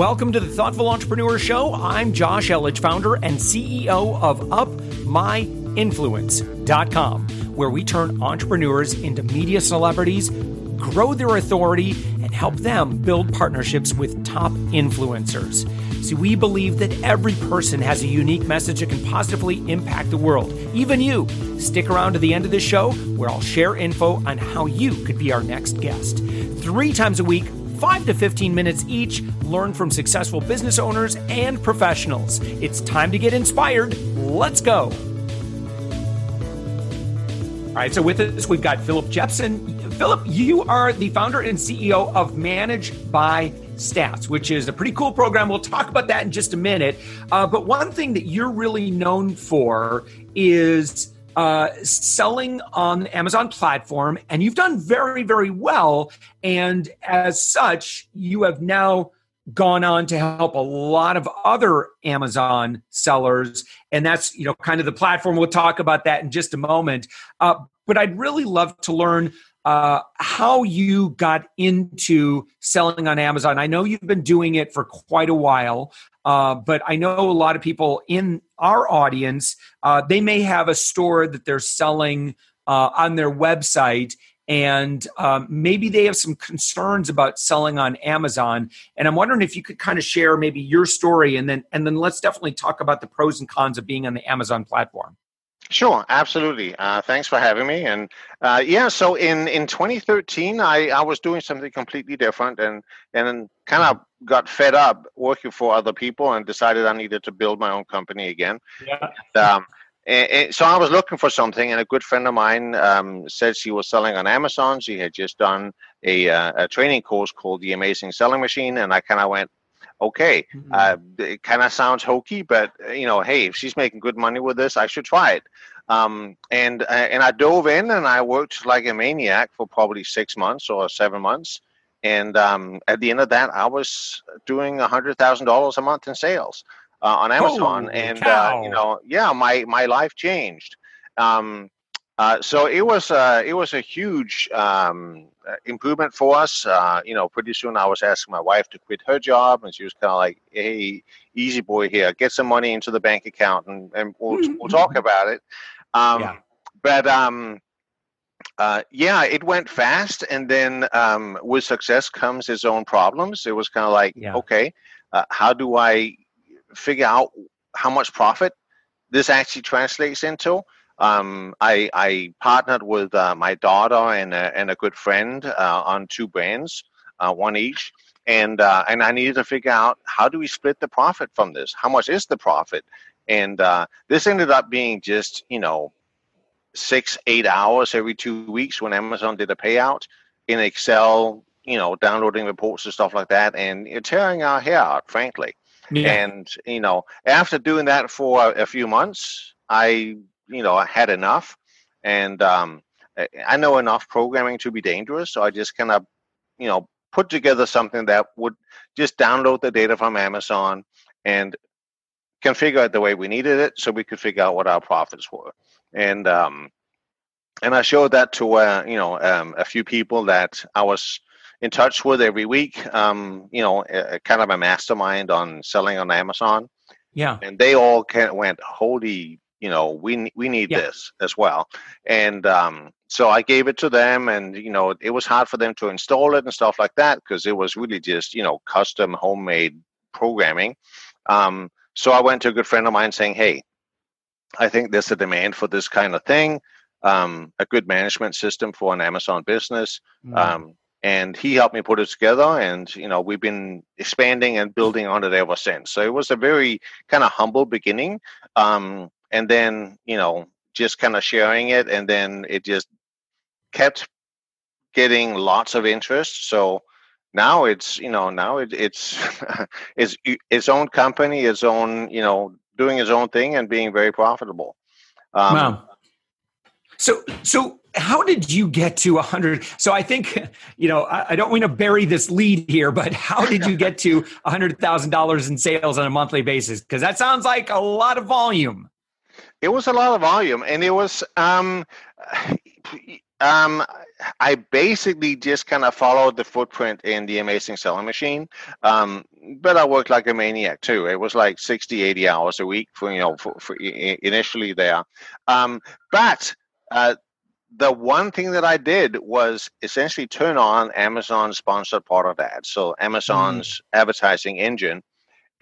Welcome to the Thoughtful Entrepreneur Show. I'm Josh Elledge, founder and CEO of UpMyInfluence.com, where we turn entrepreneurs into media celebrities, grow their authority, and help them build partnerships with top influencers. See, we believe that every person has a unique message that can positively impact the world, even you. Stick around to the end of the show where I'll share info on how you could be our next guest. Three times a week, 5 to 15 minutes each, learn from successful business owners and professionals. It's time to get inspired. Let's go. All right, so with us, we've got Philip Jepsen. Philip, you are the founder and CEO of Manage by Stats, which is a pretty cool program. We'll talk about that in just a minute. Uh, but one thing that you're really known for is uh, selling on the Amazon platform, and you've done very, very well. And as such, you have now gone on to help a lot of other Amazon sellers, and that's you know kind of the platform. We'll talk about that in just a moment. Uh, but I'd really love to learn uh, how you got into selling on Amazon. I know you've been doing it for quite a while, uh, but I know a lot of people in our audience, uh, they may have a store that they're selling uh, on their website. And um, maybe they have some concerns about selling on Amazon, and I'm wondering if you could kind of share maybe your story, and then and then let's definitely talk about the pros and cons of being on the Amazon platform. Sure, absolutely. Uh, thanks for having me. And uh, yeah, so in, in 2013, I, I was doing something completely different and and kind of got fed up working for other people and decided I needed to build my own company again. Yeah. Um, and, and so I was looking for something, and a good friend of mine um, said she was selling on Amazon. She had just done a, uh, a training course called The Amazing Selling Machine, and I kind of went, okay, mm-hmm. uh, it kind of sounds hokey, but you know, hey, if she's making good money with this, I should try it. Um, and uh, and I dove in and I worked like a maniac for probably six months or seven months. And um, at the end of that, I was doing a hundred thousand dollars a month in sales uh, on Amazon, Holy and uh, you know, yeah, my my life changed. Um, uh, so it was uh, it was a huge um, improvement for us. Uh, you know, pretty soon I was asking my wife to quit her job, and she was kind of like, "Hey, easy boy here, get some money into the bank account, and, and we'll we'll talk about it." Um, yeah. But um, uh, yeah, it went fast, and then um, with success comes its own problems. It was kind of like, yeah. okay, uh, how do I figure out how much profit this actually translates into? Um, I, I, partnered with uh, my daughter and a, and a good friend uh, on two brands, uh, one each, and uh, and I needed to figure out how do we split the profit from this? How much is the profit? And uh, this ended up being just you know six eight hours every two weeks when Amazon did a payout in Excel, you know, downloading reports and stuff like that, and tearing our hair out, frankly. Yeah. And you know, after doing that for a few months, I you know, I had enough, and um, I know enough programming to be dangerous. So I just kind of, you know, put together something that would just download the data from Amazon and configure it the way we needed it, so we could figure out what our profits were. And um, and I showed that to uh, you know um, a few people that I was in touch with every week. Um, you know, a, kind of a mastermind on selling on Amazon. Yeah. And they all kind of went, "Holy you know we we need yeah. this as well. And um, so i gave it to them and you know it was hard for them to install it and stuff like that because it was really just you know custom homemade programming. Um, so i went to a good friend of mine saying hey i think there's a demand for this kind of thing um, a good management system for an amazon business. Mm. and he helped me put it together and you know we've been expanding and building on it ever since. So it was a very kind of humble beginning. Um, and then you know just kind of sharing it and then it just kept getting lots of interest. So now it's you know now it, it's it's its own company its own you know doing its own thing and being very profitable. Um, wow. So so how did you get to 100 so i think you know i, I don't want to bury this lead here but how did you get to $100000 in sales on a monthly basis? Because that sounds like a lot of volume it was a lot of volume, and it was um, Um, I basically just kind of followed the footprint in the Amazing Selling Machine, um, but I worked like a maniac too. It was like 60, 80 hours a week for you know for, for initially there. Um, but uh, the one thing that I did was essentially turn on Amazon sponsored product ads, so Amazon's mm. advertising engine,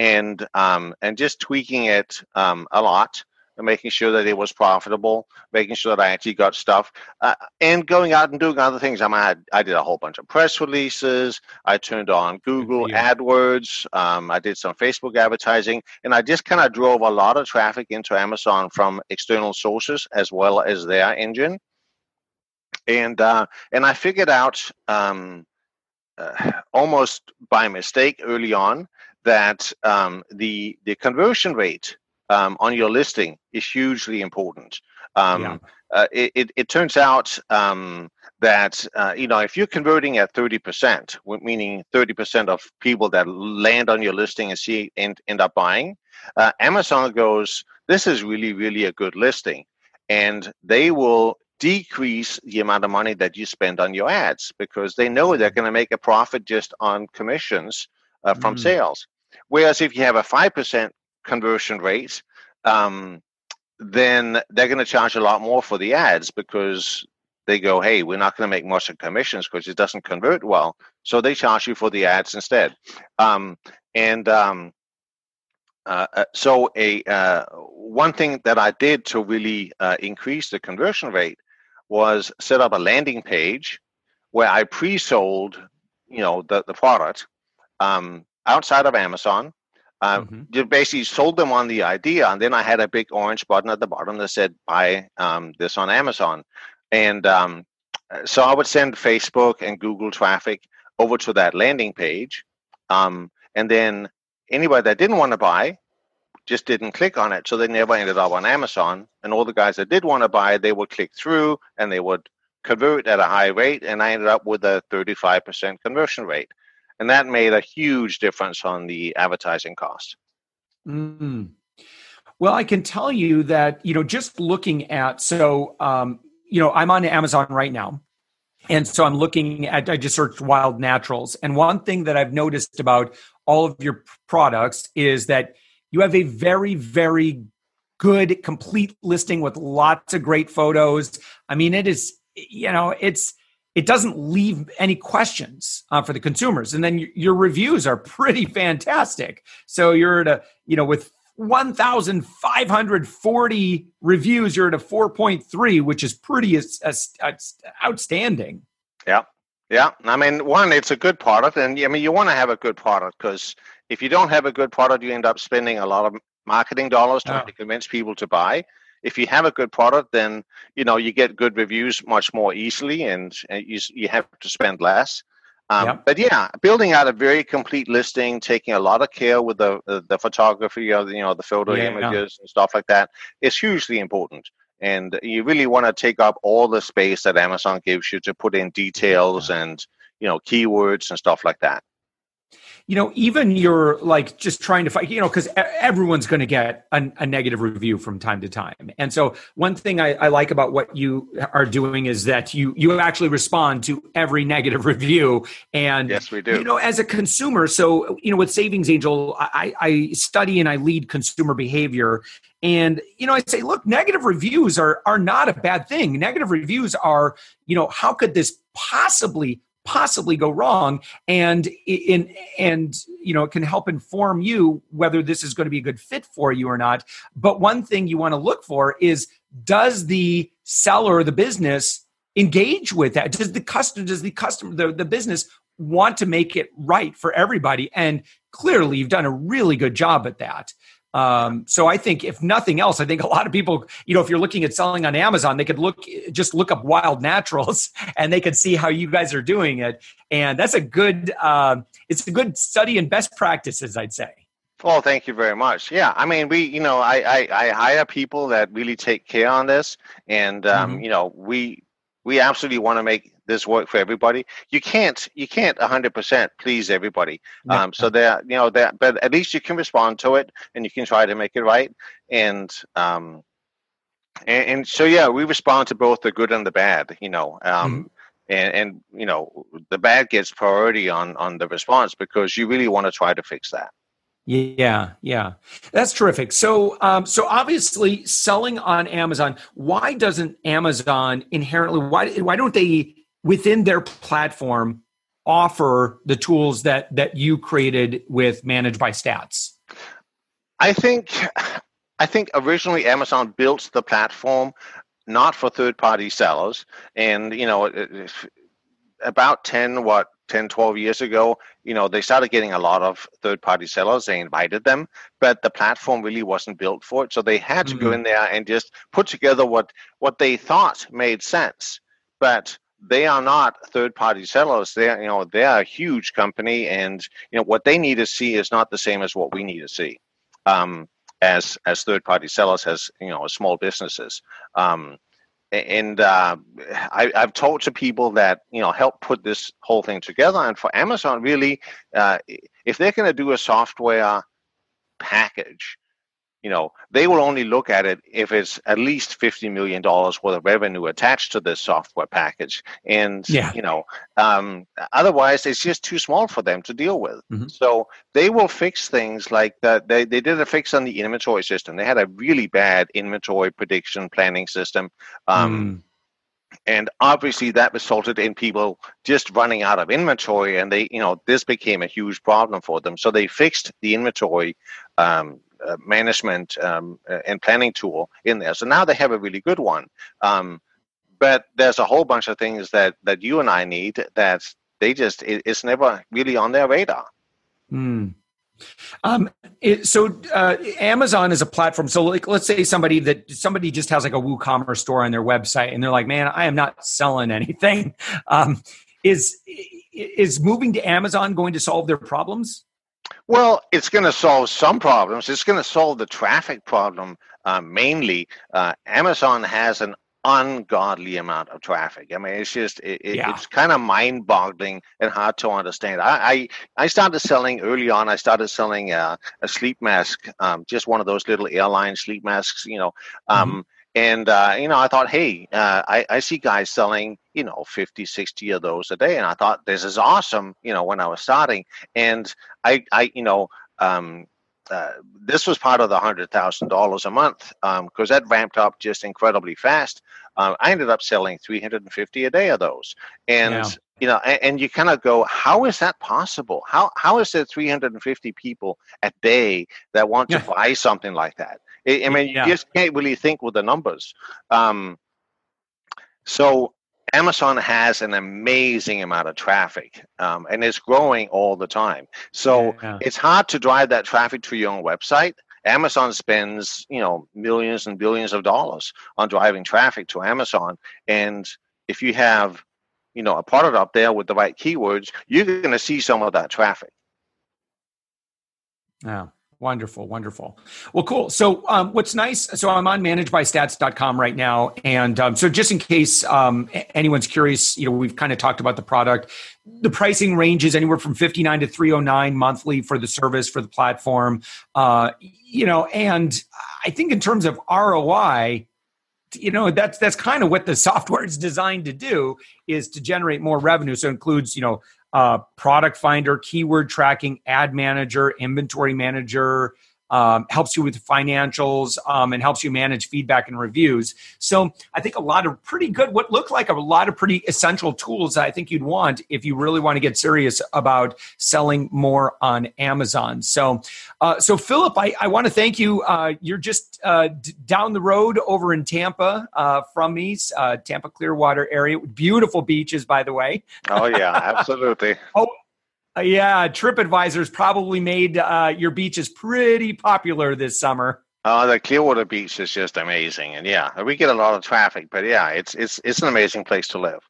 and um, and just tweaking it um, a lot and making sure that it was profitable, making sure that I actually got stuff, uh, and going out and doing other things. I, mean, I, I did a whole bunch of press releases. I turned on Google yeah. AdWords. Um, I did some Facebook advertising, and I just kind of drove a lot of traffic into Amazon from external sources as well as their engine. And uh, and I figured out um, uh, almost by mistake early on that um, the the conversion rate um, on your listing is hugely important. Um, yeah. uh, it, it, it, turns out um, that uh, you know if you're converting at 30%, meaning 30% of people that land on your listing and see end, end up buying, uh, Amazon goes, this is really really a good listing, and they will decrease the amount of money that you spend on your ads because they know they're going to make a profit just on commissions uh, from mm. sales. Whereas if you have a 5% conversion rate, um, then they're going to charge a lot more for the ads because they go, hey, we're not going to make much of commissions because it doesn't convert well. So they charge you for the ads instead. Um, and um, uh, uh so a uh, one thing that I did to really uh, increase the conversion rate was set up a landing page where I pre-sold, you know, the, the product um, outside of Amazon uh, mm-hmm. You basically sold them on the idea, and then I had a big orange button at the bottom that said "Buy um, this on Amazon," and um, so I would send Facebook and Google traffic over to that landing page, um, and then anybody that didn't want to buy just didn't click on it, so they never ended up on Amazon. And all the guys that did want to buy, they would click through and they would convert at a high rate, and I ended up with a 35% conversion rate and that made a huge difference on the advertising cost. Mm. Well, I can tell you that you know just looking at so um, you know I'm on Amazon right now, and so I'm looking at I just searched wild naturals, and one thing that I've noticed about all of your products is that you have a very very good complete listing with lots of great photos. I mean, it is you know it's it doesn't leave any questions uh, for the consumers. And then y- your reviews are pretty fantastic. So you're at a you know with 1540 reviews you're at a 4.3 which is pretty outstanding. Yeah. Yeah. I mean one it's a good product. And i mean you want to have a good product because if you don't have a good product you end up spending a lot of marketing dollars trying oh. to convince people to buy if you have a good product, then you know you get good reviews much more easily, and, and you you have to spend less. Um, yep. But yeah, building out a very complete listing, taking a lot of care with the the, the photography of you know the photo yeah, images yeah. and stuff like that is hugely important. And you really want to take up all the space that Amazon gives you to put in details yeah. and you know keywords and stuff like that you know, even you're like just trying to fight, you know, because everyone's going to get a, a, negative review from time to time. And so, one thing I, I, like about what you are doing is that you you actually respond to every negative review. And yes, we do. You know, as a consumer, so you know, with Savings Angel, I, I study and I lead consumer behavior. And you know, I say, look, negative reviews are are not a bad thing. Negative reviews are, you know, how could this possibly possibly go wrong and in and you know it can help inform you whether this is going to be a good fit for you or not. But one thing you want to look for is does the seller the business engage with that? Does the customer does the customer the, the business want to make it right for everybody? And clearly you've done a really good job at that um, so I think if nothing else, I think a lot of people, you know, if you're looking at selling on Amazon, they could look just look up wild naturals and they could see how you guys are doing it. And that's a good, uh, it's a good study and best practices, I'd say. Well, thank you very much. Yeah, I mean, we, you know, I, I, I hire people that really take care on this, and um, mm-hmm. you know, we we absolutely want to make this work for everybody. You can't you can't 100% please everybody. Um, so that you know that, but at least you can respond to it and you can try to make it right. And um, and, and, so yeah, we respond to both the good and the bad. You know, um, mm-hmm. and and you know the bad gets priority on on the response because you really want to try to fix that. Yeah, yeah, that's terrific. So, um, so obviously, selling on Amazon. Why doesn't Amazon inherently? Why why don't they within their platform offer the tools that that you created with Managed by Stats? I think I think originally Amazon built the platform not for third party sellers and you know about 10 what 10 12 years ago you know they started getting a lot of third party sellers. They invited them but the platform really wasn't built for it. So they had to mm-hmm. go in there and just put together what what they thought made sense. But they are not third party sellers. They're you know they're a huge company and you know what they need to see is not the same as what we need to see um, as as third party sellers as you know as small businesses. Um, and uh, I, have talked to people that you know help put this whole thing together. And for amazon really uh, if they're going to do a software package you know they will only look at it if it's at least 50 million dollars worth of revenue attached to this software package and yeah. you know um, otherwise it's just too small for them to deal with mm-hmm. so they will fix things like that they, they did a fix on the inventory system they had a really bad inventory prediction planning system um, mm. And obviously, that resulted in people just running out of inventory, and they, you know, this became a huge problem for them. So they fixed the inventory um, uh, management um, uh, and planning tool in there. So now they have a really good one. Um, but there's a whole bunch of things that that you and I need that they just it, it's never really on their radar. Hmm. Um, it, so uh, Amazon is a platform. So like, let's say somebody that somebody just has like a WooCommerce store on their website, and they're like, "Man, I am not selling anything." Um, is is moving to Amazon going to solve their problems? Well, it's going to solve some problems. It's going to solve the traffic problem uh, mainly. Uh, Amazon has an ungodly amount of traffic. I mean, it's just it, yeah. it's kind of mind-boggling and hard to understand. I, I, I started selling early on. I started selling uh, a sleep mask, um, just one of those little airline sleep masks. You know, um, mm-hmm. and uh, you know, I thought, hey, uh, I I see guys selling you know 50 60 of those a day and i thought this is awesome you know when i was starting and i i you know um, uh, this was part of the hundred thousand dollars a month because um, that ramped up just incredibly fast. Uh, I ended up selling three hundred and fifty a day of those, and yeah. you know, and, and you kind of go, how is that possible? How how is there three hundred and fifty people a day that want to buy something like that? I, I mean, yeah. you just can't really think with the numbers. Um, so Amazon has an amazing amount of traffic um, and it's growing all the time. So yeah. it's hard to drive that traffic to your own website. Amazon spends, you know, millions and billions of dollars on driving traffic to Amazon. And if you have, you know, a product up there with the right keywords, you're going to see some of that traffic. Yeah. Wonderful, wonderful. Well, cool. So, um, what's nice? So, I'm on managedbystats.com right now, and um, so just in case um, anyone's curious, you know, we've kind of talked about the product. The pricing ranges anywhere from 59 to 309 monthly for the service for the platform. Uh, you know, and I think in terms of ROI, you know that's that's kind of what the software is designed to do is to generate more revenue so it includes you know uh, product finder, keyword tracking, ad manager, inventory manager, um, helps you with financials um, and helps you manage feedback and reviews. So I think a lot of pretty good, what look like a lot of pretty essential tools that I think you'd want if you really want to get serious about selling more on Amazon. So, uh, so Philip, I, I want to thank you. Uh, you're just uh, d- down the road over in Tampa uh, from me, uh, Tampa Clearwater area. Beautiful beaches, by the way. Oh yeah, absolutely. oh yeah, TripAdvisor's probably made uh, your beaches pretty popular this summer. Oh, the Clearwater Beach is just amazing, and yeah, we get a lot of traffic. But yeah, it's it's it's an amazing place to live.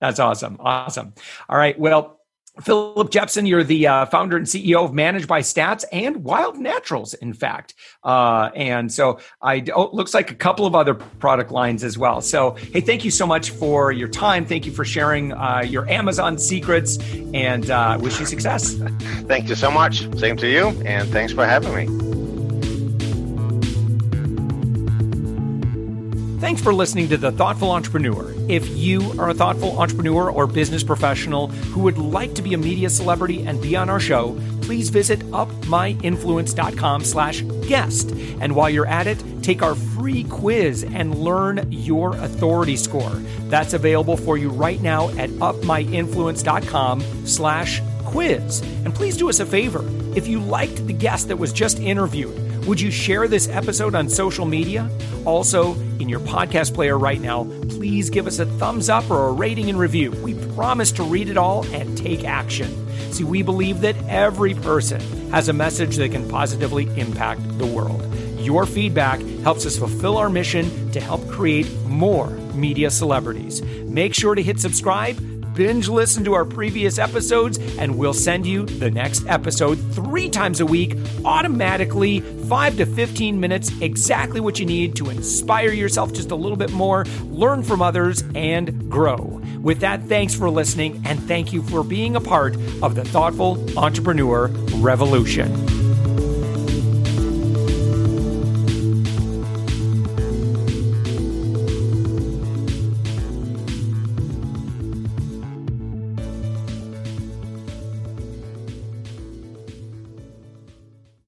That's awesome, awesome. All right, well, Philip Jepsen, you're the uh, founder and CEO of Managed by Stats and Wild Naturals, in fact. Uh, and so I oh, looks like a couple of other product lines as well. So, hey, thank you so much for your time. Thank you for sharing uh, your Amazon secrets and uh, wish you success. Thank you so much. Same to you. And thanks for having me. Thanks for listening to The Thoughtful Entrepreneur. If you are a thoughtful entrepreneur or business professional who would like to be a media celebrity and be on our show, please visit upmyinfluence.com slash guest. And while you're at it, take our free quiz and learn your authority score. That's available for you right now at upmyinfluence.com slash quiz. And please do us a favor. If you liked the guest that was just interviewed, would you share this episode on social media? Also, in your podcast player right now, please give us a thumbs up or a rating and review. We promise to read it all and take action. See, we believe that every person has a message that can positively impact the world. Your feedback helps us fulfill our mission to help create more media celebrities. Make sure to hit subscribe binge listen to our previous episodes, and we'll send you the next episode three times a week automatically, five to 15 minutes, exactly what you need to inspire yourself just a little bit more, learn from others, and grow. With that, thanks for listening, and thank you for being a part of the Thoughtful Entrepreneur Revolution.